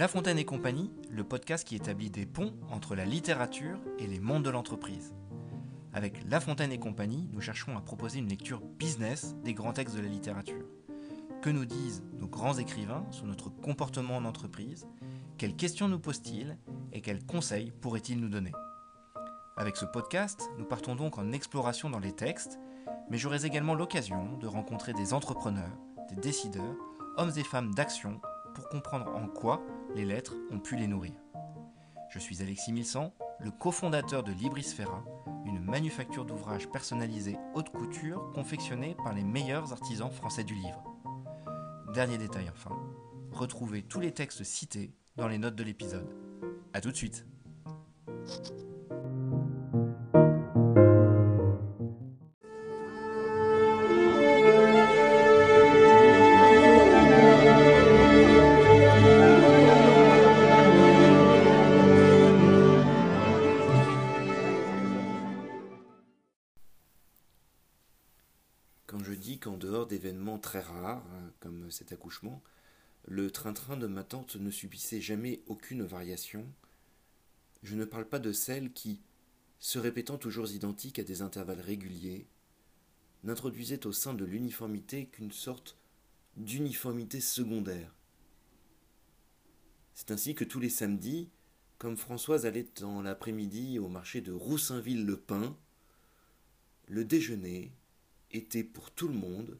La Fontaine et compagnie, le podcast qui établit des ponts entre la littérature et les mondes de l'entreprise. Avec La Fontaine et compagnie, nous cherchons à proposer une lecture business des grands textes de la littérature. Que nous disent nos grands écrivains sur notre comportement en entreprise? Quelles questions nous posent-ils? Et quels conseils pourraient-ils nous donner? Avec ce podcast, nous partons donc en exploration dans les textes, mais j'aurai également l'occasion de rencontrer des entrepreneurs, des décideurs, hommes et femmes d'action pour comprendre en quoi les lettres ont pu les nourrir. Je suis Alexis Milsan, le cofondateur de Librisfera, une manufacture d'ouvrages personnalisés haute couture confectionnée par les meilleurs artisans français du livre. Dernier détail enfin, retrouvez tous les textes cités dans les notes de l'épisode. A tout de suite Quand je dis qu'en dehors d'événements très rares, hein, comme cet accouchement, le train-train de ma tante ne subissait jamais aucune variation, je ne parle pas de celle qui, se répétant toujours identique à des intervalles réguliers, n'introduisait au sein de l'uniformité qu'une sorte d'uniformité secondaire. C'est ainsi que tous les samedis, comme Françoise allait dans l'après-midi au marché de Roussainville-le-Pin, le déjeuner était pour tout le monde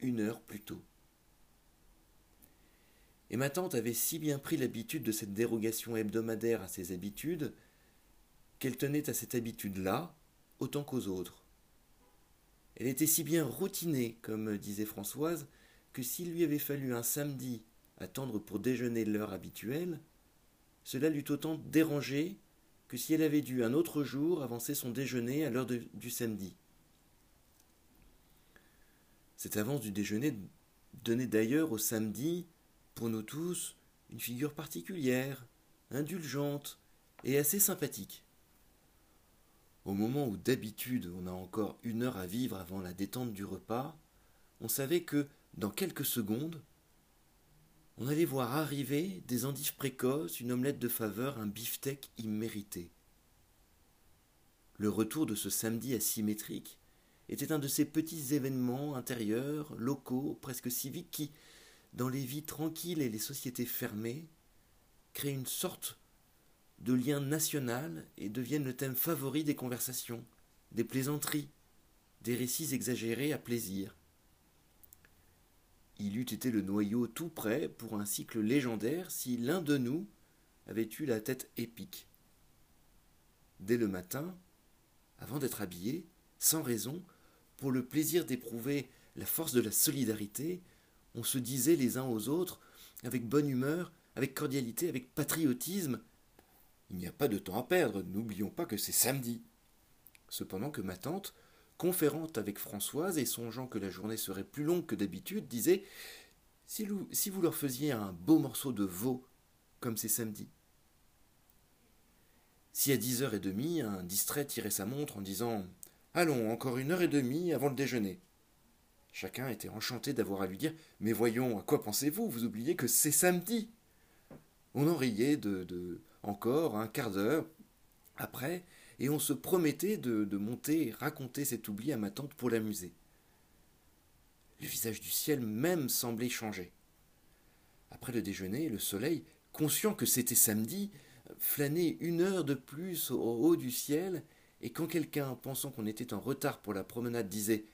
une heure plus tôt. Et ma tante avait si bien pris l'habitude de cette dérogation hebdomadaire à ses habitudes qu'elle tenait à cette habitude-là autant qu'aux autres. Elle était si bien routinée, comme disait Françoise, que s'il lui avait fallu un samedi attendre pour déjeuner l'heure habituelle, cela l'eût autant dérangé que si elle avait dû un autre jour avancer son déjeuner à l'heure du samedi. Cette avance du déjeuner donnait d'ailleurs au samedi, pour nous tous, une figure particulière, indulgente et assez sympathique. Au moment où d'habitude on a encore une heure à vivre avant la détente du repas, on savait que, dans quelques secondes, on allait voir arriver des endives précoces, une omelette de faveur, un beefsteak immérité. Le retour de ce samedi asymétrique était un de ces petits événements intérieurs, locaux, presque civiques, qui, dans les vies tranquilles et les sociétés fermées, créent une sorte de lien national et deviennent le thème favori des conversations, des plaisanteries, des récits exagérés à plaisir. Il eût été le noyau tout prêt pour un cycle légendaire si l'un de nous avait eu la tête épique. Dès le matin, avant d'être habillé, sans raison, pour le plaisir d'éprouver la force de la solidarité, on se disait les uns aux autres, avec bonne humeur, avec cordialité, avec patriotisme Il n'y a pas de temps à perdre, n'oublions pas que c'est samedi. Cependant que ma tante, conférante avec Françoise et songeant que la journée serait plus longue que d'habitude, disait si, si vous leur faisiez un beau morceau de veau, comme c'est samedi. Si à dix heures et demie, un distrait tirait sa montre en disant Allons, encore une heure et demie avant le déjeuner. Chacun était enchanté d'avoir à lui dire Mais voyons, à quoi pensez-vous? Vous oubliez que c'est samedi. On en riait de, de encore un quart d'heure après, et on se promettait de, de monter et raconter cet oubli à ma tante pour l'amuser. Le visage du ciel même semblait changer. Après le déjeuner, le soleil, conscient que c'était samedi, flânait une heure de plus au haut du ciel et quand quelqu'un, pensant qu'on était en retard pour la promenade, disait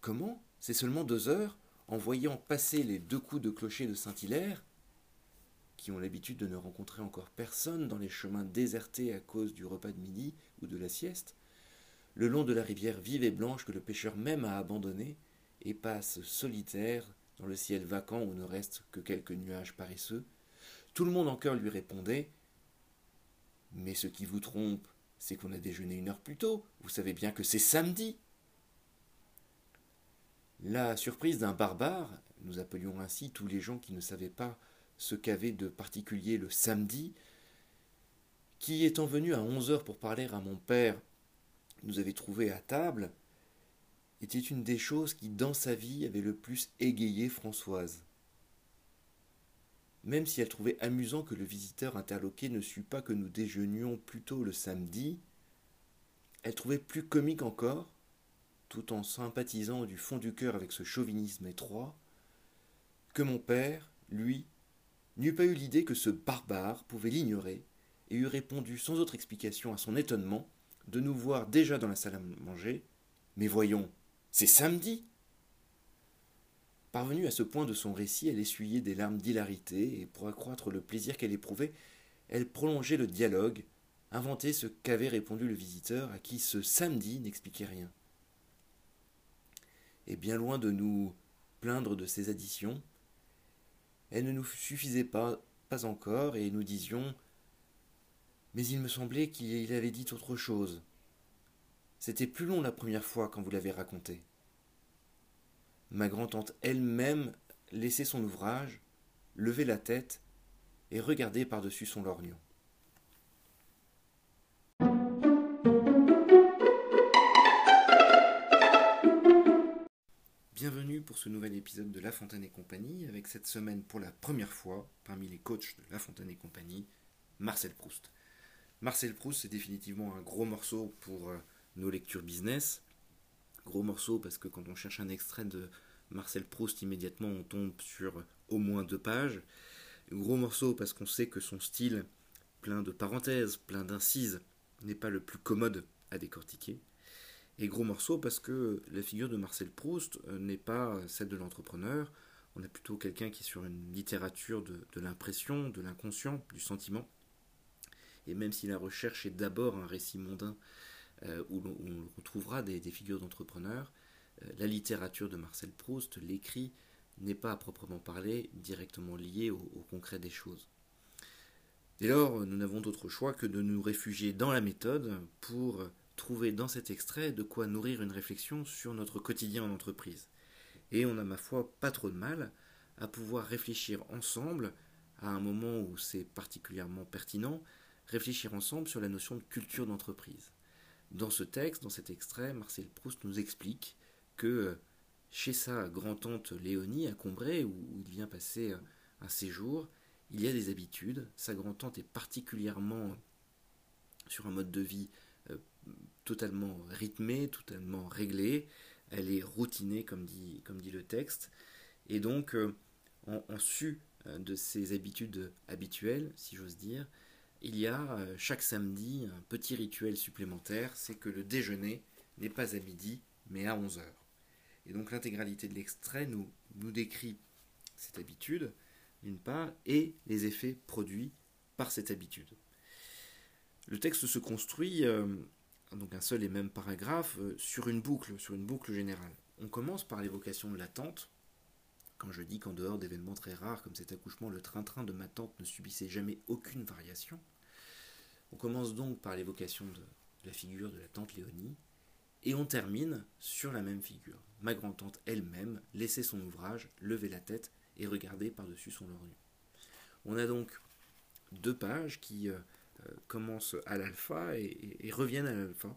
Comment? C'est seulement deux heures? en voyant passer les deux coups de clocher de Saint-Hilaire, qui ont l'habitude de ne rencontrer encore personne dans les chemins désertés à cause du repas de midi ou de la sieste, le long de la rivière vive et blanche que le pêcheur même a abandonnée, et passe solitaire dans le ciel vacant où ne restent que quelques nuages paresseux, tout le monde en cœur lui répondait Mais ce qui vous trompe, c'est qu'on a déjeuné une heure plus tôt. Vous savez bien que c'est samedi. La surprise d'un barbare, nous appelions ainsi tous les gens qui ne savaient pas ce qu'avait de particulier le samedi, qui étant venu à onze heures pour parler à mon père, nous avait trouvé à table, était une des choses qui, dans sa vie, avait le plus égayé Françoise. Même si elle trouvait amusant que le visiteur interloqué ne sût pas que nous déjeunions plutôt le samedi, elle trouvait plus comique encore, tout en sympathisant du fond du cœur avec ce chauvinisme étroit, que mon père, lui, n'eût pas eu l'idée que ce barbare pouvait l'ignorer, et eût répondu sans autre explication à son étonnement de nous voir déjà dans la salle à manger. Mais voyons, c'est samedi Parvenue à ce point de son récit, elle essuyait des larmes d'hilarité, et pour accroître le plaisir qu'elle éprouvait, elle prolongeait le dialogue, inventait ce qu'avait répondu le visiteur, à qui ce samedi n'expliquait rien. Et bien loin de nous plaindre de ces additions, elle ne nous suffisait pas, pas encore, et nous disions Mais il me semblait qu'il avait dit autre chose. C'était plus long la première fois quand vous l'avez raconté. Ma grand-tante elle-même laissait son ouvrage, levait la tête et regardait par-dessus son lorgnon. Bienvenue pour ce nouvel épisode de La Fontaine et compagnie, avec cette semaine pour la première fois, parmi les coachs de La Fontaine et compagnie, Marcel Proust. Marcel Proust, c'est définitivement un gros morceau pour euh, nos lectures business. Gros morceau parce que quand on cherche un extrait de Marcel Proust, immédiatement on tombe sur au moins deux pages. Gros morceau parce qu'on sait que son style, plein de parenthèses, plein d'incises, n'est pas le plus commode à décortiquer. Et gros morceau parce que la figure de Marcel Proust euh, n'est pas celle de l'entrepreneur. On a plutôt quelqu'un qui est sur une littérature de, l'impression, de l'inconscient, du sentiment. Et même si la recherche est d'abord un récit mondain où, on, trouvera des, figures d'entrepreneurs, euh, la littérature de Marcel Proust, l'écrit, n'est pas à proprement parler directement lié au, concret des choses. Dès lors, nous n'avons d'autre choix que de nous réfugier dans la méthode pour trouver dans cet extrait de quoi nourrir une réflexion sur notre quotidien en entreprise. Et on a, ma foi, pas trop de mal à pouvoir réfléchir ensemble, à un moment où c'est particulièrement pertinent, réfléchir ensemble sur la notion de culture d'entreprise. Dans ce texte, dans cet extrait, Marcel Proust nous explique que euh, chez sa grand-tante Léonie à Combray, où il vient passer euh, un séjour, il y a des habitudes. Sa grand-tante est particulièrement sur un mode de vie euh, totalement rythmé, totalement réglé. Elle est routinée, comme dit, le texte. Et donc, en, en su de ses habitudes habituelles, si j'ose dire, il y a euh, chaque samedi un petit rituel supplémentaire, c'est que le déjeuner n'est pas à midi, mais à 11 heures. Et donc l'intégralité de l'extrait nous, nous décrit cette habitude, d'une part, et les effets produits par cette habitude. Le texte se construit, euh, donc un seul et même paragraphe, euh, sur une boucle, sur une boucle générale. On commence par l'évocation de l'attente. Quand je dis qu'en dehors d'événements très rares comme cet accouchement, le train-train de ma tante ne subissait jamais aucune variation, on commence donc par l'évocation de, la figure de la tante Léonie, et on termine sur la même figure. Ma grand-tante elle-même laissait son ouvrage, levait la tête et regardait par-dessus son lorgnon. On a donc deux pages qui euh, euh, commencent à l'alpha et, reviennent à l'alpha,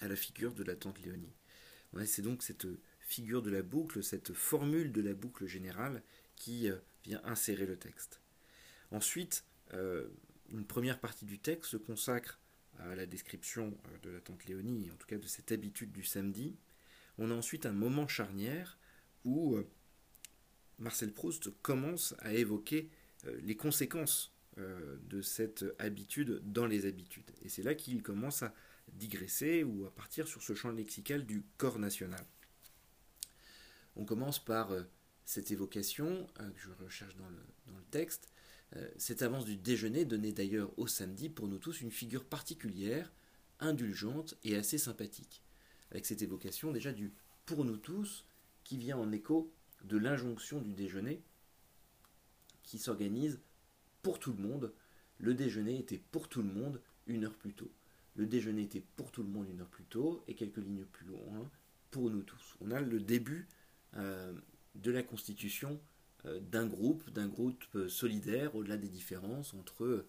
à la figure de la tante Léonie. C'est donc cette figure de la boucle, cette formule de la boucle générale qui euh, vient insérer le texte. Ensuite, euh, une première partie du texte se consacre à la description euh, de la tante Léonie, en tout cas de cette habitude du samedi. On a ensuite un moment charnière où Marcel Proust commence à évoquer les conséquences de cette habitude dans les habitudes. Et c'est là qu'il commence à digresser ou à partir sur ce champ lexical du corps national. On commence par euh, cette évocation euh, que je recherche dans le, texte. Euh, cette avance du déjeuner donnait d'ailleurs au samedi pour nous tous une figure particulière, indulgente et assez sympathique. Avec cette évocation déjà du pour nous tous qui vient en écho de l'injonction du déjeuner qui s'organise pour tout le monde. Le déjeuner était pour tout le monde une heure plus tôt. Le déjeuner était pour tout le monde une heure plus tôt et quelques lignes plus loin pour nous tous. On a le début de la constitution euh, d'un groupe, d'un groupe euh, solidaire au-delà des différences entre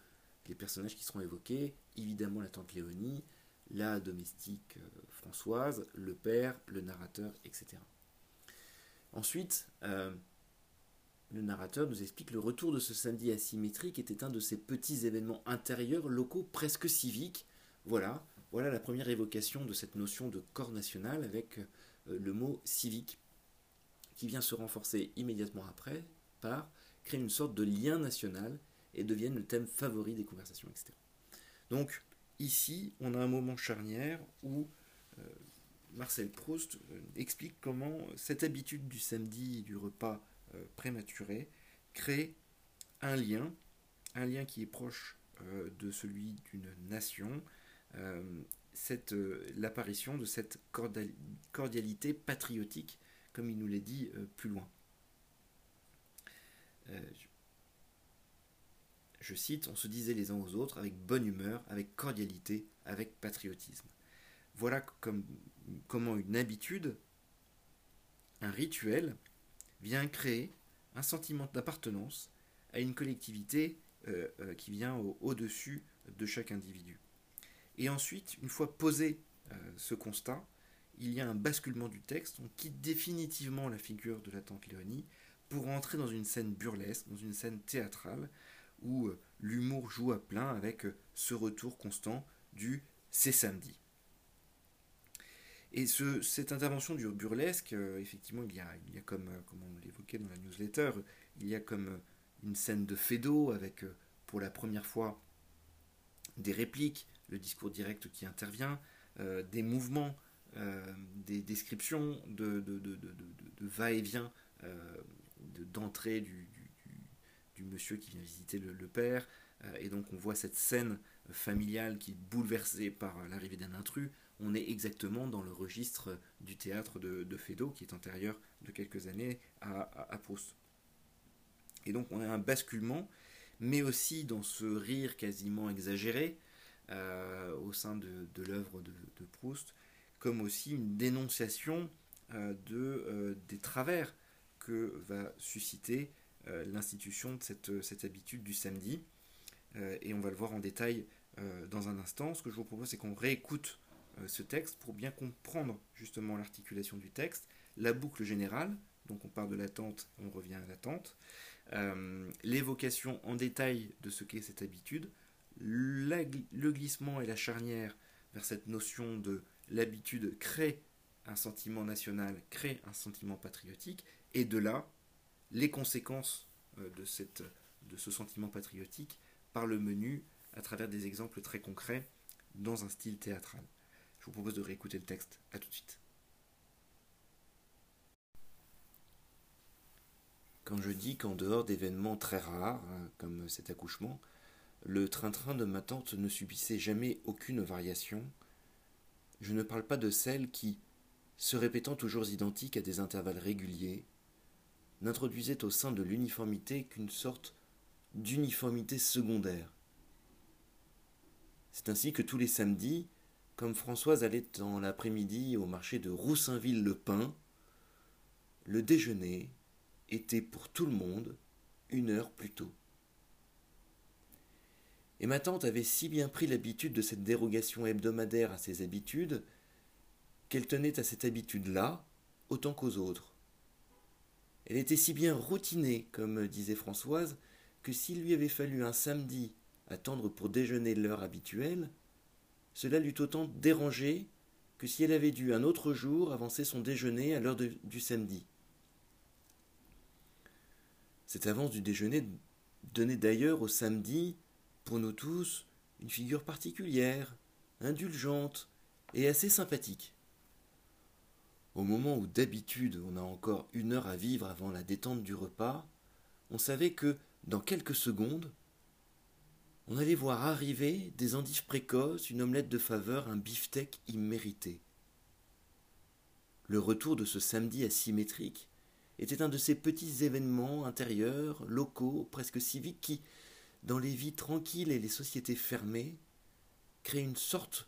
les personnages qui seront évoqués, évidemment la tante Léonie, la domestique Françoise, le père, le narrateur, etc. Ensuite, le narrateur nous explique le retour de ce samedi asymétrique était un de ces petits événements intérieurs, locaux, presque civiques. Voilà, voilà la première évocation de cette notion de corps national avec euh, le mot civique, qui vient se renforcer immédiatement après par créer une sorte de lien national et devienne le thème favori des conversations, etc. Donc ici, on a un moment charnière où euh, Marcel Proust euh, explique comment cette habitude du samedi du repas prématuré crée un lien, un lien qui est proche de celui d'une nation, l'apparition de cette cordialité patriotique comme il nous l'a dit euh, plus loin. Euh, je cite, on se disait les uns aux autres avec bonne humeur, avec cordialité, avec patriotisme. Voilà comme, comment une habitude, un rituel, vient créer un sentiment d'appartenance à une collectivité euh, qui vient au-dessus de chaque individu. Et ensuite, une fois posé ce constat, il y a un basculement du texte, on quitte définitivement la figure de la tante Léonie pour entrer dans une scène burlesque, dans une scène théâtrale, où euh, l'humour joue à plein avec euh, ce retour constant du c'est samedi. Et cette intervention du burlesque, euh, effectivement, il y a, comme, comme on l'évoquait dans la newsletter, il y a comme une scène de Fédo avec, pour la première fois, des répliques, le discours direct qui intervient, des mouvements des descriptions de, va-et-vient euh, d'entrée du, monsieur qui vient visiter le, père. Euh, et donc on voit cette scène familiale qui est bouleversée par l'arrivée d'un intrus. On est exactement dans le registre du théâtre de, de qui est antérieur de quelques années à, à, Proust. Et donc on a un basculement, mais aussi dans ce rire quasiment exagéré au sein de, l'œuvre de, Proust, comme aussi une dénonciation euh, de, euh, des travers que va susciter euh, l'institution de cette, cette, habitude du samedi. et on va le voir en détail dans un instant. Ce que je vous propose, c'est qu'on réécoute ce texte pour bien comprendre justement l'articulation du texte, la boucle générale, donc on part de l'attente, on revient à l'attente, l'évocation en détail de ce qu'est cette habitude, le glissement et la charnière vers cette notion de l'habitude crée un sentiment national, crée un sentiment patriotique, et de là, les conséquences euh, de, ce sentiment patriotique par le menu à travers des exemples très concrets dans un style théâtral. Je vous propose de réécouter le texte. À tout de suite. Quand je dis qu'en dehors d'événements très rares, hein, comme cet accouchement, le train-train de ma tante ne subissait jamais aucune variation, je ne parle pas de celle qui, se répétant toujours identique à des intervalles réguliers, n'introduisait au sein de l'uniformité qu'une sorte d'uniformité secondaire. C'est ainsi que tous les samedis, comme Françoise allait dans l'après-midi au marché de Roussainville-le-Pin, le déjeuner était pour tout le monde une heure plus tôt. Et ma tante avait si bien pris l'habitude de cette dérogation hebdomadaire à ses habitudes, qu'elle tenait à cette habitude-là autant qu'aux autres. Elle était si bien routinée, comme disait Françoise, que s'il lui avait fallu un samedi attendre pour déjeuner l'heure habituelle, cela l'eût autant dérangé que si elle avait dû un autre jour avancer son déjeuner à l'heure du samedi. Cette avance du déjeuner donnait d'ailleurs au samedi pour nous tous une figure particulière, indulgente et assez sympathique. Au moment où d'habitude on a encore une heure à vivre avant la détente du repas, on savait que, dans quelques secondes, on allait voir arriver des endives précoces, une omelette de faveur, un beefsteak immérité. Le retour de ce samedi asymétrique était un de ces petits événements intérieurs, locaux, presque civiques, qui, dans les vies tranquilles et les sociétés fermées, créent une sorte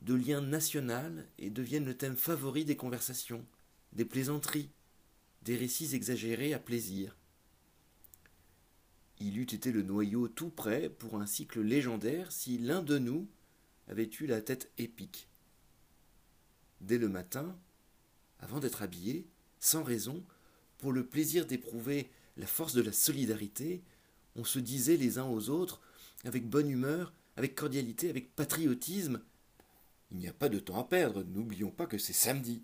de lien national et deviennent le thème favori des conversations, des plaisanteries, des récits exagérés à plaisir. Il eût été le noyau tout prêt pour un cycle légendaire si l'un de nous avait eu la tête épique. Dès le matin, avant d'être habillé, sans raison, pour le plaisir d'éprouver la force de la solidarité, on se disait les uns aux autres, avec bonne humeur, avec cordialité, avec patriotisme. Il n'y a pas de temps à perdre, n'oublions pas que c'est samedi.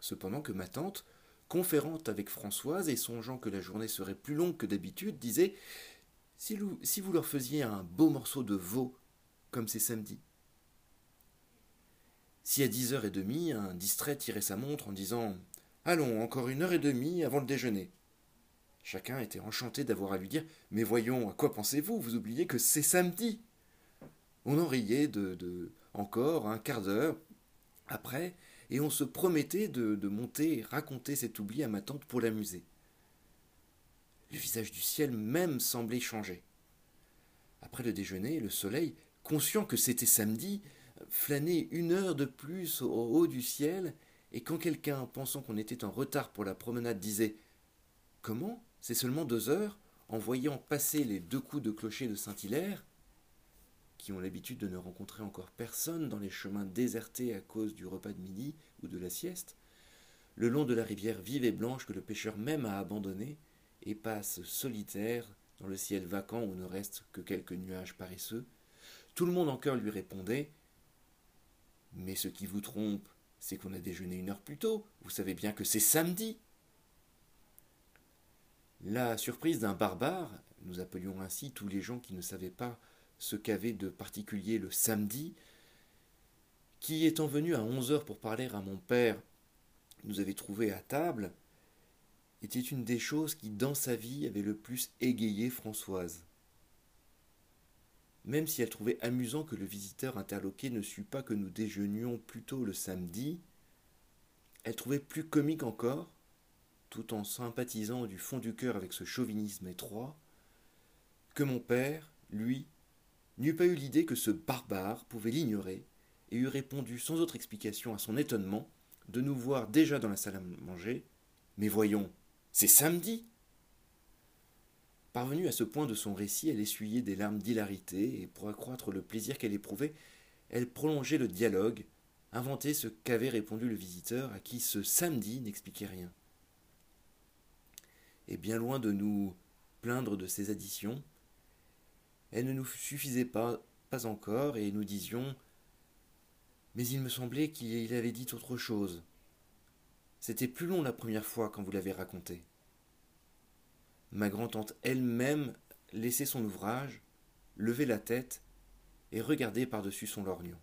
Cependant que ma tante, conférante avec Françoise et songeant que la journée serait plus longue que d'habitude, disait si, si vous leur faisiez un beau morceau de veau, comme c'est samedi. Si à dix heures et demie, un distrait tirait sa montre en disant Allons, encore une heure et demie avant le déjeuner. Chacun était enchanté d'avoir à lui dire Mais voyons, à quoi pensez-vous? Vous oubliez que c'est samedi. On en riait de, de encore un quart d'heure après, et on se promettait de, de monter et raconter cet oubli à ma tante pour l'amuser. Le visage du ciel même semblait changer. Après le déjeuner, le soleil, conscient que c'était samedi, flânait une heure de plus au haut du ciel, et quand quelqu'un, pensant qu'on était en retard pour la promenade, disait Comment? C'est seulement deux heures en voyant passer les deux coups de clocher de Saint-Hilaire, qui ont l'habitude de ne rencontrer encore personne dans les chemins désertés à cause du repas de midi ou de la sieste, le long de la rivière vive et blanche que le pêcheur même a abandonnée, et passe solitaire dans le ciel vacant où ne restent que quelques nuages paresseux, tout le monde en cœur lui répondait Mais ce qui vous trompe, c'est qu'on a déjeuné une heure plus tôt, vous savez bien que c'est samedi. La surprise d'un barbare, nous appelions ainsi tous les gens qui ne savaient pas ce qu'avait de particulier le samedi, qui étant venu à onze heures pour parler à mon père, nous avait trouvé à table, était une des choses qui, dans sa vie, avait le plus égayé Françoise. Même si elle trouvait amusant que le visiteur interloqué ne sût pas que nous déjeunions plutôt le samedi, elle trouvait plus comique encore, tout en sympathisant du fond du cœur avec ce chauvinisme étroit, que mon père, lui, n'eût pas eu l'idée que ce barbare pouvait l'ignorer, et eût répondu sans autre explication à son étonnement de nous voir déjà dans la salle à manger. Mais voyons, c'est samedi. Parvenue à ce point de son récit, elle essuyait des larmes d'hilarité, et pour accroître le plaisir qu'elle éprouvait, elle prolongeait le dialogue, inventait ce qu'avait répondu le visiteur, à qui ce samedi n'expliquait rien. Et bien loin de nous plaindre de ces additions, elle ne nous suffisait pas, pas encore, et nous disions Mais il me semblait qu'il avait dit autre chose. C'était plus long la première fois quand vous l'avez raconté. Ma grand-tante elle-même laissait son ouvrage, levait la tête et regardait par-dessus son lorgnon.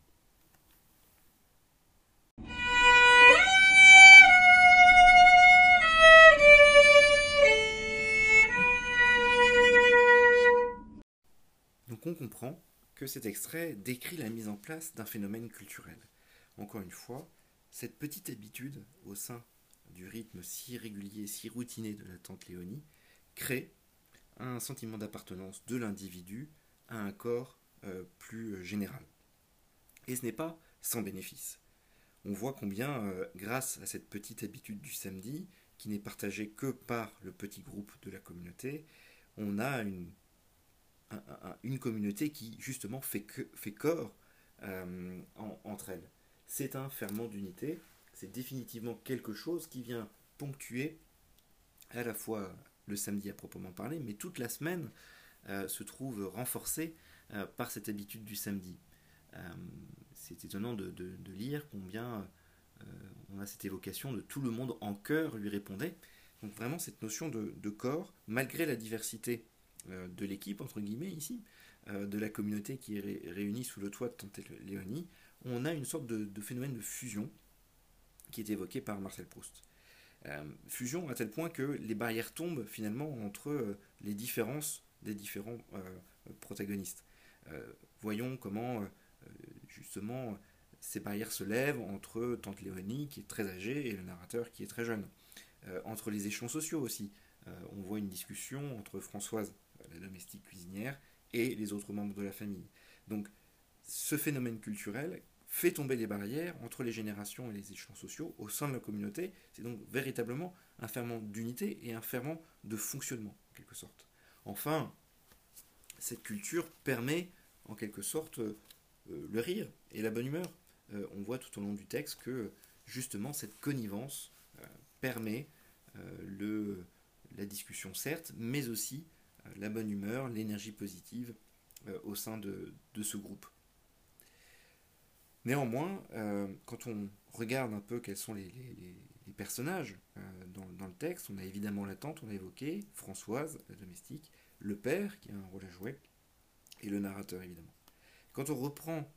Donc on comprend que cet extrait décrit la mise en place d'un phénomène culturel. Encore une fois, cette petite habitude au sein du rythme si régulier, si routiné de la tante Léonie crée un sentiment d'appartenance de l'individu à un corps euh, plus général. Et ce n'est pas sans bénéfice. On voit combien, euh, grâce à cette petite habitude du samedi, qui n'est partagée que par le petit groupe de la communauté, on a une, une communauté qui justement fait, que, fait corps euh, entre elles. C'est un ferment d'unité, c'est définitivement quelque chose qui vient ponctuer à la fois le samedi à proprement parler, mais toute la semaine euh, se trouve renforcée euh, par cette habitude du samedi. C'est étonnant de, lire combien on a cette évocation de tout le monde en cœur lui répondait. Donc vraiment cette notion de, corps, malgré la diversité de l'équipe, entre guillemets, ici, de la communauté qui est réunie sous le toit de Tante Léonie, on a une sorte de phénomène de fusion qui est évoqué par Marcel Proust. Euh, fusion à tel point que les barrières tombent finalement entre euh, les différences des différents euh, protagonistes. voyons comment justement ces barrières se lèvent entre Tante Léonie qui est très âgée et le narrateur qui est très jeune. entre les échelons sociaux aussi, on voit une discussion entre Françoise, la domestique cuisinière, et les autres membres de la famille. Donc ce phénomène culturel fait tomber les barrières entre les générations et les échelons sociaux au sein de la communauté. C'est donc véritablement un ferment d'unité et un ferment de fonctionnement, en quelque sorte. Enfin, cette culture permet, en quelque sorte, euh, le rire et la bonne humeur. Euh, on voit tout au long du texte que, justement, cette connivence euh, permet le, la discussion certes, mais aussi la bonne humeur, l'énergie positive au sein de, ce groupe. Néanmoins, quand on regarde un peu quels sont les, personnages dans, le texte, on a évidemment la tante, on a évoqué, Françoise, la domestique, le père qui a un rôle à jouer, et le narrateur évidemment. Quand on reprend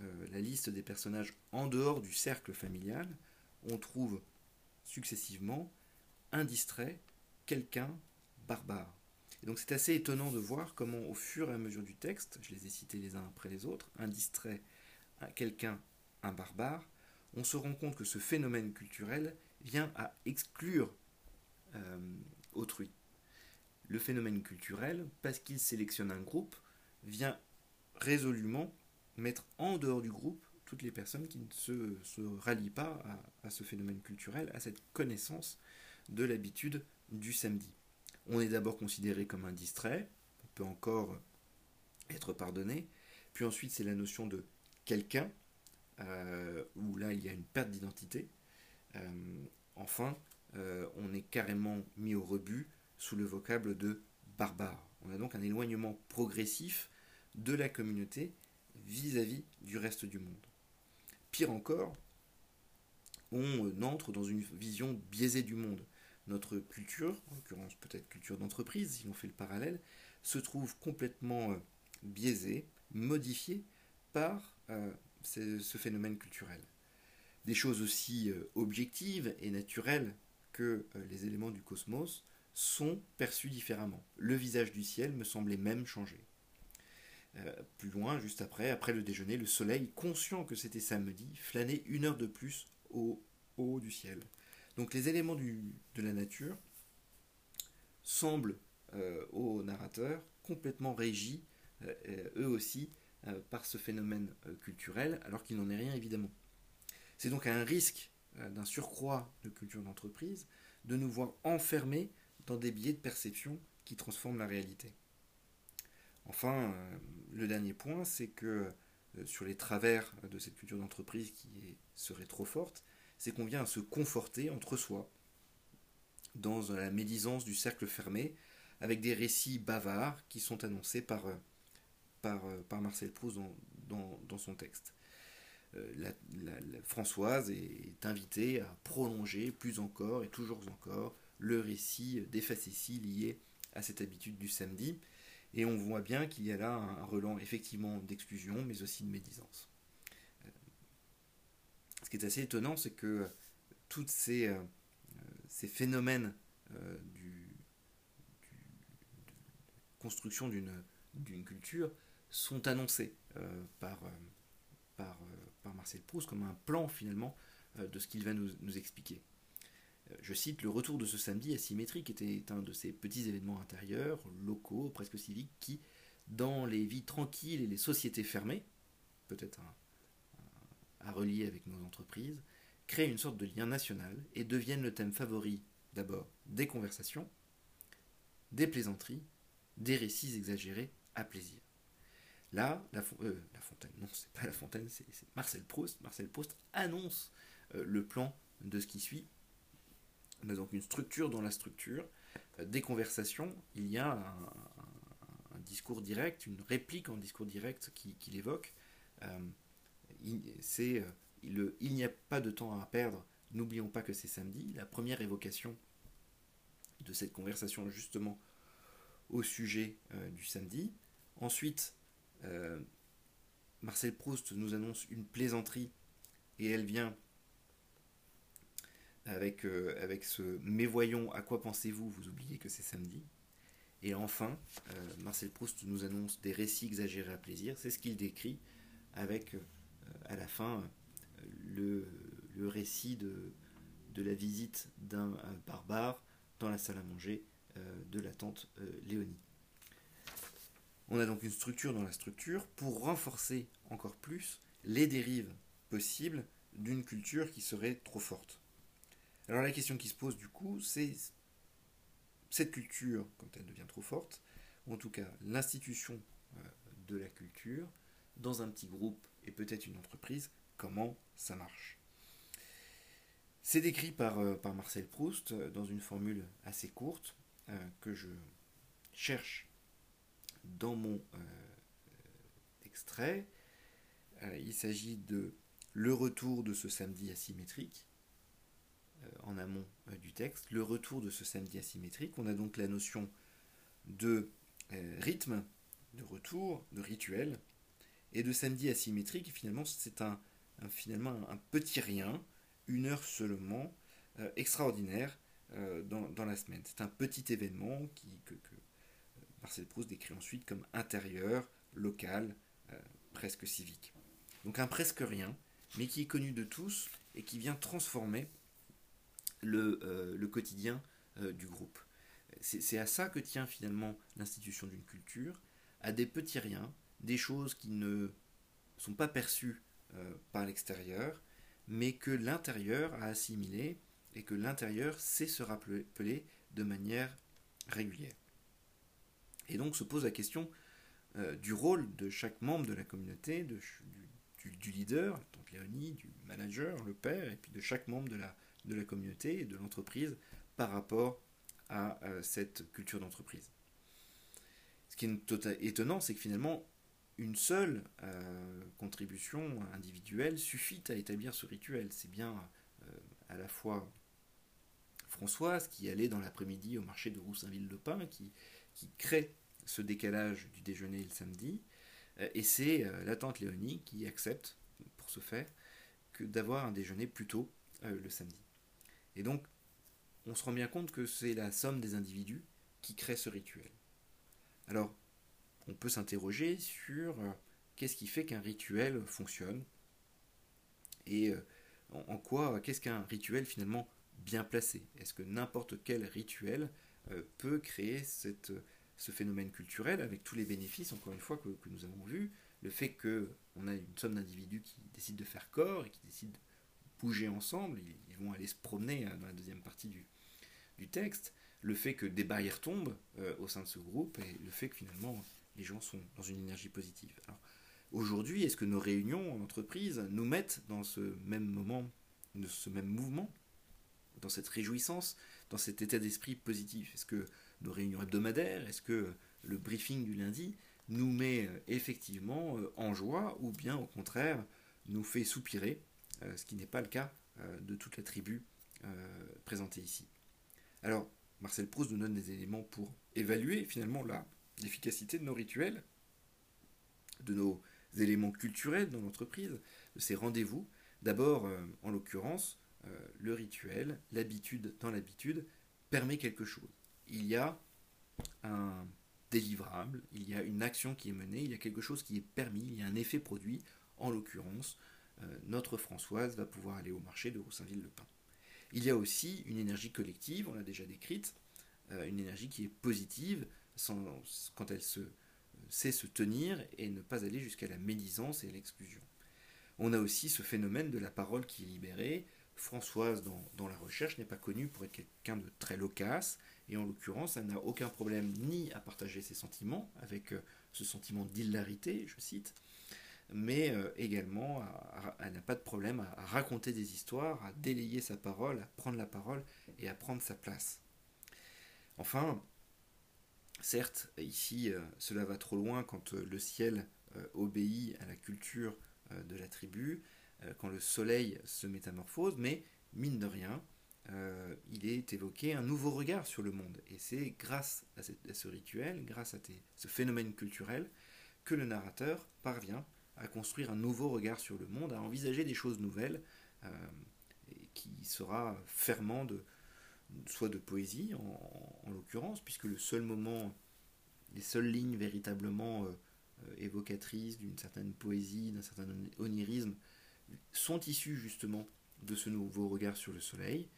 euh, la liste des personnages en dehors du cercle familial, on trouve successivement un distrait, quelqu'un, barbare. Et donc c'est assez étonnant de voir comment au fur et à mesure du texte, je les ai cités les uns après les autres, un distrait, quelqu'un, un barbare, on se rend compte que ce phénomène culturel vient à exclure euh, autrui le phénomène culturel, parce qu'il sélectionne un groupe, vient résolument mettre en dehors du groupe toutes les personnes qui ne se, rallient pas à, ce phénomène culturel, à cette connaissance de l'habitude du samedi. On est d'abord considéré comme un distrait, on peut encore être pardonné, puis ensuite c'est la notion de quelqu'un, euh, où là il y a une perte d'identité. Euh, enfin, euh, on est carrément mis au rebut sous le vocable de barbare. On a donc un éloignement progressif de la communauté vis-à-vis du reste du monde. Pire encore, on entre dans une vision biaisée du monde. Notre culture, en l'occurrence peut-être culture d'entreprise, si on fait le parallèle, se trouve complètement euh, biaisée, modifiée par euh, ce phénomène culturel. Des choses aussi euh, objectives et naturelles que les éléments du cosmos sont perçus différemment. Le visage du ciel me semblait même changer. Plus loin, juste après, après le déjeuner, le soleil, conscient que c'était samedi, flânait une heure de plus au haut du ciel. Donc les éléments de la nature semblent euh, au narrateur complètement régis, euh, eux aussi, par ce phénomène culturel, alors qu'il n'en est rien évidemment. C'est donc un risque d'un surcroît de culture d'entreprise de nous voir enfermés dans des biais de perception qui transforment la réalité. Enfin, euh, le dernier point, c'est que euh, sur les travers de cette culture d'entreprise qui serait trop forte, c'est qu'on vient à se conforter entre soi, dans la médisance du cercle fermé, avec des récits bavards qui sont annoncés par, euh, par Marcel Proust dans, son texte. La, Françoise est invitée à prolonger plus encore et toujours encore le récit des facéties liées à cette habitude du samedi. Et on voit bien qu'il y a là un relent effectivement d'exclusion, mais aussi de médisance. Euh, qui est assez étonnant, c'est que euh, tous ces, euh, ces, phénomènes du, de construction d'une culture sont annoncés par, par, par, Marcel Proust comme un plan finalement de ce qu'il va nous, nous expliquer. Je cite, le retour de ce samedi asymétrique était un de ces petits événements intérieurs, locaux, presque civiques, qui, dans les vies tranquilles et les sociétés fermées, peut-être à, relier avec nos entreprises, créent une sorte de lien national et deviennent le thème favori d'abord des conversations, des plaisanteries, des récits exagérés à plaisir. Là, la, euh, Fontaine, non, c'est pas la Fontaine, c'est Marcel Proust. Marcel Proust annonce euh, le plan de ce qui suit on a donc une structure dans la structure. Euh, des conversations, il y a un, discours direct, une réplique en discours direct qui, l'évoque. Euh, c'est euh, il, il n'y a pas de temps à perdre. N'oublions pas que c'est samedi. La première évocation de cette conversation justement au sujet du samedi. Ensuite, Marcel Proust nous annonce une plaisanterie et elle vient avec, euh, avec ce Mais voyons, à quoi pensez-vous? Vous oubliez que c'est samedi. Et enfin, euh, Marcel Proust nous annonce des récits exagérés à plaisir. C'est ce qu'il décrit avec, euh, à la fin, le, le, récit de, de la visite d'un barbare dans la salle à manger de la tante Léonie. On a donc une structure dans la structure pour renforcer encore plus les dérives possibles d'une culture qui serait trop forte. Alors la question qui se pose du coup, c'est cette culture, quand elle devient trop forte, ou en tout cas l'institution euh, de la culture, dans un petit groupe et peut-être une entreprise, comment ça marche. C'est décrit par, euh, Marcel Proust euh, dans une formule assez courte. que je cherche dans mon extrait, il s'agit de le retour de ce samedi asymétrique en amont du texte, le retour de ce samedi asymétrique. On a donc la notion de rythme, de retour, de rituel, et de samedi asymétrique. Finalement, c'est un, finalement un petit rien, une heure seulement, euh, extraordinaire euh, dans, la semaine. C'est un petit événement qui, que, euh, Marcel Proust décrit ensuite comme intérieur, local, presque civique. Donc un presque rien, mais qui est connu de tous et qui vient transformer le, le quotidien du groupe. C'est à ça que tient finalement l'institution d'une culture, à des petits riens, des choses qui ne sont pas perçues euh, par l'extérieur, mais que l'intérieur a assimilé et que l'intérieur sait se rappeler de manière régulière. Et donc se pose la question euh, du rôle de chaque membre de la communauté, du, leader, Léonie, du manager, le père, et puis de chaque membre de la, de la communauté et de l'entreprise par rapport à euh, cette culture d'entreprise. Ce qui est tota-, étonnant, c'est que finalement, une seule euh, contribution individuelle suffit à établir ce rituel. C'est bien euh, à la fois Françoise qui allait dans l'après-midi au marché de Roussainville-le-Pin, qui, qui crée ce décalage du déjeuner le samedi, euh, et c'est la tante Léonie qui accepte, pour ce faire, que d'avoir un déjeuner plus tôt le samedi. Et donc, on se rend bien compte que c'est la somme des individus qui crée ce rituel. Alors, on peut s'interroger sur euh, qu'est-ce qui fait qu'un rituel fonctionne et euh, en quoi, qu'est-ce qu'un rituel finalement bien placé? Est-ce que n'importe quel rituel euh, peut créer ce phénomène culturel avec tous les bénéfices, encore une fois, que, nous avons vus? Le fait qu'on a une somme d'individus qui décident de faire corps et qui décident de bouger ensemble, ils, vont aller se promener dans la deuxième partie du texte, le fait que des barrières tombent au sein de ce groupe et le fait que finalement les gens sont dans une énergie positive. aujourd'hui, est-ce que nos réunions en entreprise nous mettent dans ce même moment, dans ce même mouvement, dans cette réjouissance, dans cet état d'esprit positif? Est-ce que nos réunions hebdomadaires, est-ce que le briefing du lundi nous met euh, effectivement euh, en joie ou bien au contraire nous fait soupirer, euh, ce qui n'est pas le cas de toute la tribu présentée ici? Alors, Marcel Proust nous donne des éléments pour évaluer finalement la l'efficacité de nos rituels, de nos éléments culturels dans l'entreprise, de ces rendez-vous. D'abord, euh, en l'occurrence, euh, le rituel, l'habitude dans l'habitude, permet quelque chose. Il y a un délivrable, il y a une action qui est menée, il y a quelque chose qui est permis, il y a un effet produit. En l'occurrence, euh, notre Françoise va pouvoir aller au marché de Roussainville-le-Pin. Il y a aussi une énergie collective, on l'a déjà décrite, une énergie qui est positive, quand elle sait se tenir et ne pas aller jusqu'à la médisance et à l'exclusion. On a aussi ce phénomène de la parole qui est libérée. Françoise, dans, la recherche, n'est pas connue pour être quelqu'un de très loquace, et en l'occurrence, elle n'a aucun problème ni à partager ses sentiments, avec euh, ce sentiment d'hilarité, je cite, mais euh, également, elle n'a pas de problème à, raconter des histoires, à délayer sa parole, à prendre la parole et à prendre sa place. Enfin, Certes, ici, euh, cela va trop loin quand euh, le ciel euh, obéit à la culture de la tribu, quand le soleil se métamorphose, mais mine de rien, il est évoqué un nouveau regard sur le monde. Et c'est grâce à, ce rituel, grâce à ce phénomène culturel, que le narrateur parvient à construire un nouveau regard sur le monde, à envisager des choses nouvelles, qui sera fermant de, soit de poésie en, l'occurrence, puisque le seul moment, les seules lignes véritablement euh, euh, évocatrices d'une certaine poésie, d'un certain onirisme, sont issues justement de ce nouveau regard sur le soleil.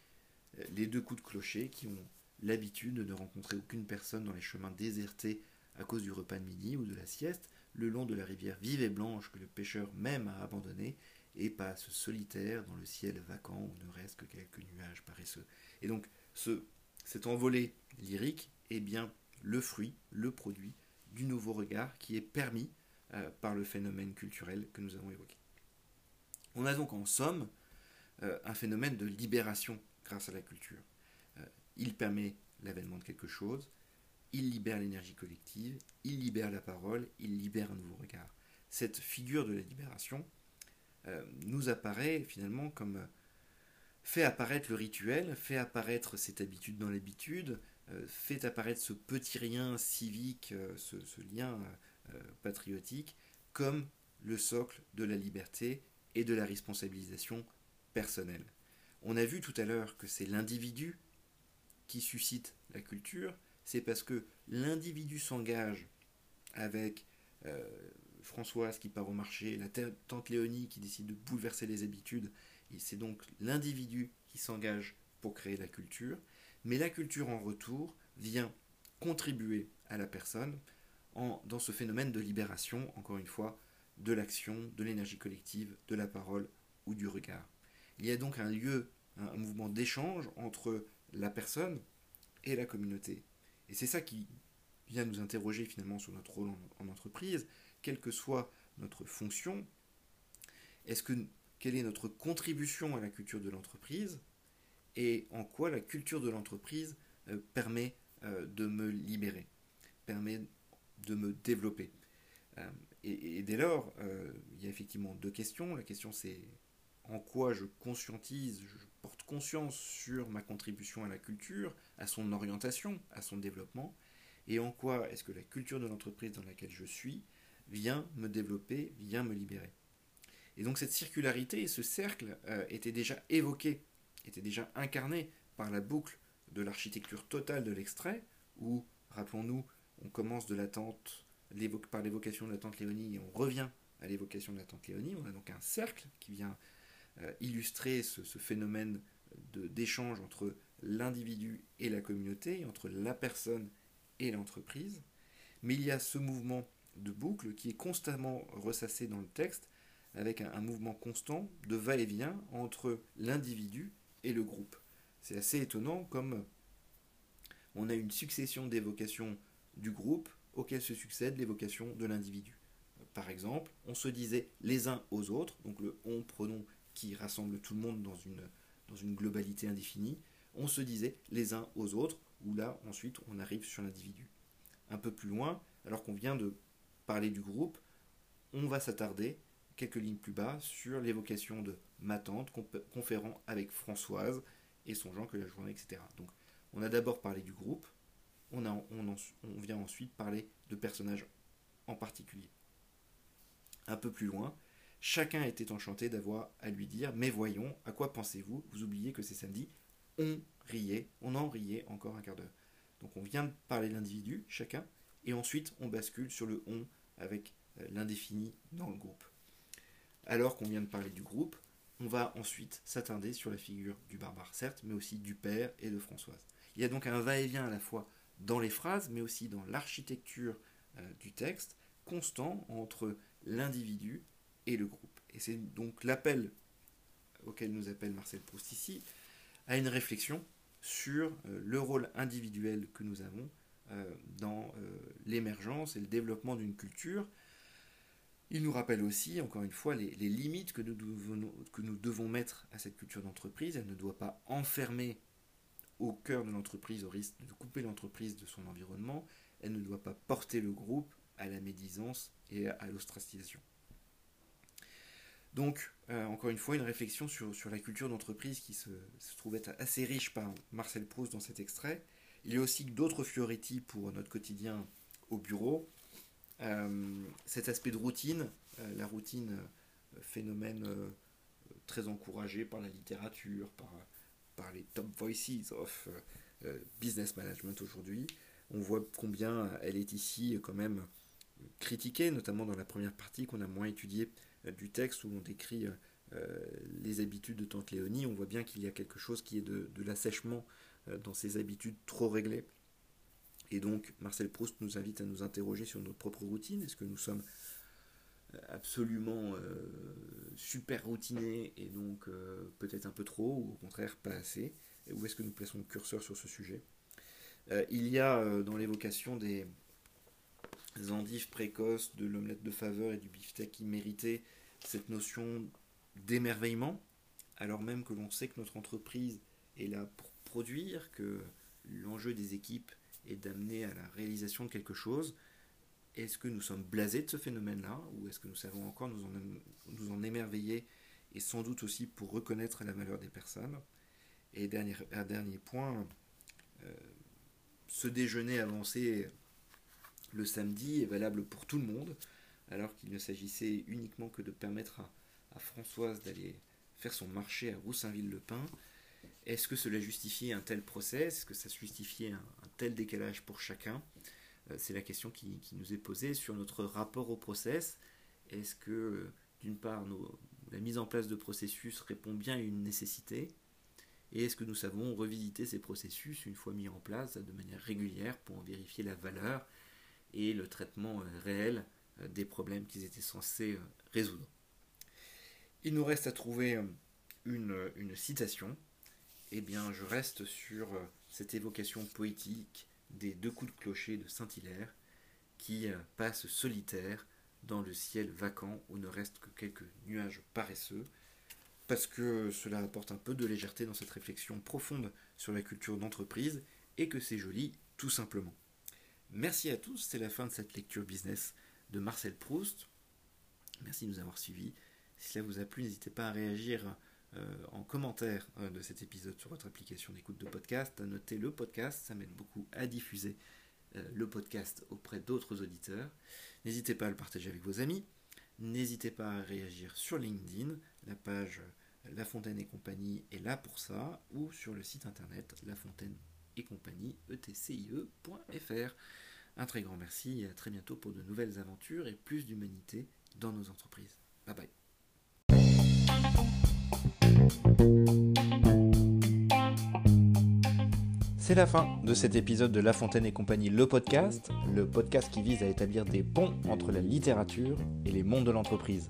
Euh, les deux coups de clocher qui ont l'habitude de ne rencontrer aucune personne dans les chemins désertés à cause du repas de midi ou de la sieste, le long de la rivière vive et blanche que le pêcheur même a abandonnée, et passe solitaire dans le ciel vacant où ne reste que quelques nuages paresseux. Et donc, ce, cet envolé lyrique est bien le fruit, le produit du nouveau regard qui est permis euh, par le phénomène culturel que nous avons évoqué. On a donc en somme euh, un phénomène de libération grâce à la culture. Euh, il permet l'avènement de quelque chose, il libère l'énergie collective, il libère la parole, il libère un nouveau regard. Cette figure de la libération nous apparaît finalement comme fait apparaître le rituel, fait apparaître cette habitude dans l'habitude, euh, fait apparaître ce petit rien civique, ce, lien patriotique, comme le socle de la liberté et de la responsabilisation personnelle. On a vu tout à l'heure que c'est l'individu qui suscite la culture, c'est parce que l'individu s'engage avec euh, Françoise qui part au marché, la tante Léonie qui décide de bouleverser les habitudes, c'est donc l'individu qui s'engage pour créer la culture, mais la culture en retour vient contribuer à la personne en, dans ce phénomène de libération, encore une fois, de l'action, de l'énergie collective, de la parole ou du regard. Il y a donc un lieu, un mouvement d'échange entre la personne et la communauté. Et c'est ça qui vient nous interroger finalement sur notre rôle en, entreprise, quelle que soit notre fonction. Est-ce que quelle est notre contribution à la culture de l'entreprise et en quoi la culture de l'entreprise euh, permet euh, de me libérer, permet de me développer. Euh, et, dès lors, il y a effectivement deux questions. La question c'est en quoi je conscientise, je porte conscience sur ma contribution à la culture, à son orientation, à son développement, et en quoi est-ce que la culture de l'entreprise dans laquelle je suis vient me développer, vient me libérer. Et donc cette circularité ce cercle euh, étaient déjà évoqués, étaient déjà incarnés par la boucle de l'architecture totale de l'extrait, où, rappelons-nous, on commence de par l'évocation de la tante Léonie et on revient à l'évocation de la tante Léonie. On a donc un cercle qui vient euh, illustrer ce, phénomène d'échange entre l'individu et la communauté, entre la personne et l'entreprise. Mais il y a ce mouvement de boucle qui est constamment ressassé dans le texte, avec un, mouvement constant de va-et-vient entre l'individu et le groupe. C'est assez étonnant comme on a une succession d'évocations du groupe auxquelles se succède l'évocation de l'individu. Par exemple, on se disait les uns aux autres, donc le on pronom qui rassemble tout le monde dans une, dans une globalité indéfinie, on se disait les uns aux autres, où là, ensuite, on arrive sur l'individu. Un peu plus loin, alors qu'on vient de parler du groupe, on va s'attarder quelques lignes plus bas sur l'évocation de ma tante conférant avec Françoise et songeant que la journée, etc. Donc, on a d'abord parlé du groupe, on, a, on, on vient ensuite parler de personnages en particulier. Un peu plus loin, Chacun était enchanté d'avoir à lui dire Mais voyons, à quoi pensez-vous? Vous oubliez que c'est samedi? On riait, on en riait encore un quart d'heure. Donc on vient de parler de l'individu, chacun, et ensuite on bascule sur le on avec euh, l'indéfini dans le groupe. Alors qu'on vient de parler du groupe, on va ensuite s'attarder sur la figure du barbare, certes, mais aussi du père et de Françoise. Il y a donc un va-et-vient à la fois dans les phrases, mais aussi dans l'architecture euh, du texte, constant entre l'individu et le groupe. Et c'est donc l'appel auquel nous appelle Marcel Proust ici, à une réflexion sur euh, le rôle individuel que nous avons euh, dans l'émergence et le développement d'une culture. Il nous rappelle aussi, encore une fois, les, limites que nous, devons, mettre à cette culture d'entreprise. Elle ne doit pas enfermer au cœur de l'entreprise au risque de couper l'entreprise de son environnement. Elle ne doit pas porter le groupe à la médisance et à l'ostracisation. Donc, euh, encore une fois, une réflexion sur, la culture d'entreprise qui se, trouve être assez riche par Marcel Proust dans cet extrait. Il y a aussi d'autres Fioretti pour notre quotidien au bureau. Euh, cet aspect de routine, euh, la routine, phénomène très encouragé par la littérature, par, par les top voices of business management aujourd'hui. On voit combien elle est ici quand même critiquée, notamment dans la première partie qu'on a moins étudiée euh, du texte où on décrit euh, euh, les habitudes de Tante Léonie, on voit bien qu'il y a quelque chose qui est de, l'assèchement dans ces habitudes trop réglées. Et donc Marcel Proust nous invite à nous interroger sur notre propre routine. Est-ce que nous sommes absolument super routinés et donc peut-être un peu trop ou au contraire pas assez? Où est-ce que nous plaçons le curseur sur ce sujet? Il y a dans l'évocation des, endives précoces, de l'omelette de faveur et du beefsteak immérité, cette notion d'émerveillement, alors même que l'on sait que notre entreprise est là pour produire, que l'enjeu des équipes est d'amener à la réalisation de quelque chose. Est-ce que nous sommes blasés de ce phénomène-là ou est-ce que nous savons encore nous en, émerveiller et sans doute aussi pour reconnaître la valeur des personnes? Et dernier, un dernier point, euh, ce déjeuner avancé le samedi est valable pour tout le monde, alors qu'il ne s'agissait uniquement que de permettre à, Françoise d'aller faire son marché à Roussainville-le-Pin. Est-ce que cela justifiait un tel procès? Est-ce que ça justifiait un, tel décalage pour chacun? Euh, C'est la question qui, nous est posée sur notre rapport au process. Est-ce que, d'une part, la mise en place de processus répond bien à une nécessité? Et est-ce que nous savons revisiter ces processus une fois mis en place de manière régulière pour en vérifier la valeur et le traitement euh, réel euh, des problèmes qu'ils étaient censés euh, résoudre? Il nous reste à trouver une, citation. Eh bien, je reste sur cette évocation poétique des deux coups de clocher de Saint-Hilaire qui passent solitaires dans le ciel vacant où ne reste que quelques nuages paresseux, parce que cela apporte un peu de légèreté dans cette réflexion profonde sur la culture d'entreprise et que c'est joli tout simplement. Merci à tous, c'est la fin de cette lecture business de Marcel Proust. Merci de nous avoir suivis. Si cela vous a plu, n'hésitez pas à réagir euh, en commentaire euh, de cet épisode sur votre application d'écoute de podcast, à noter le podcast, ça m'aide beaucoup à diffuser euh, le podcast auprès d'autres auditeurs. N'hésitez pas à le partager avec vos amis. N'hésitez pas à réagir sur LinkedIn, la page La Fontaine et compagnie est là pour ça, ou sur le site internet lafontaine et compagnie etcie.fr. Un très grand merci et à très bientôt pour de nouvelles aventures et plus d'humanité dans nos entreprises. Bye bye. C'est la fin de cet épisode de La Fontaine et compagnie, le podcast, le podcast qui vise à établir des ponts entre la littérature et les mondes de l'entreprise.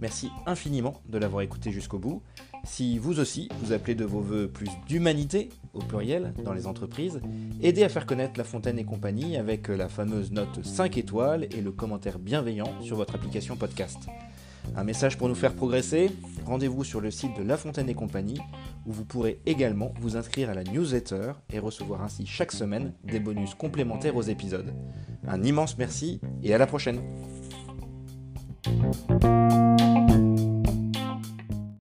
Merci infiniment de l'avoir écouté jusqu'au bout. Si vous aussi, vous appelez de vos voeux plus d'humanité, au pluriel, dans les entreprises, aidez à faire connaître La Fontaine et compagnie avec la fameuse note 5 étoiles et le commentaire bienveillant sur votre application podcast. Un message pour nous faire progresser Rendez-vous sur le site de La Fontaine et compagnie où vous pourrez également vous inscrire à la newsletter et recevoir ainsi chaque semaine des bonus complémentaires aux épisodes. Un immense merci et à la prochaine.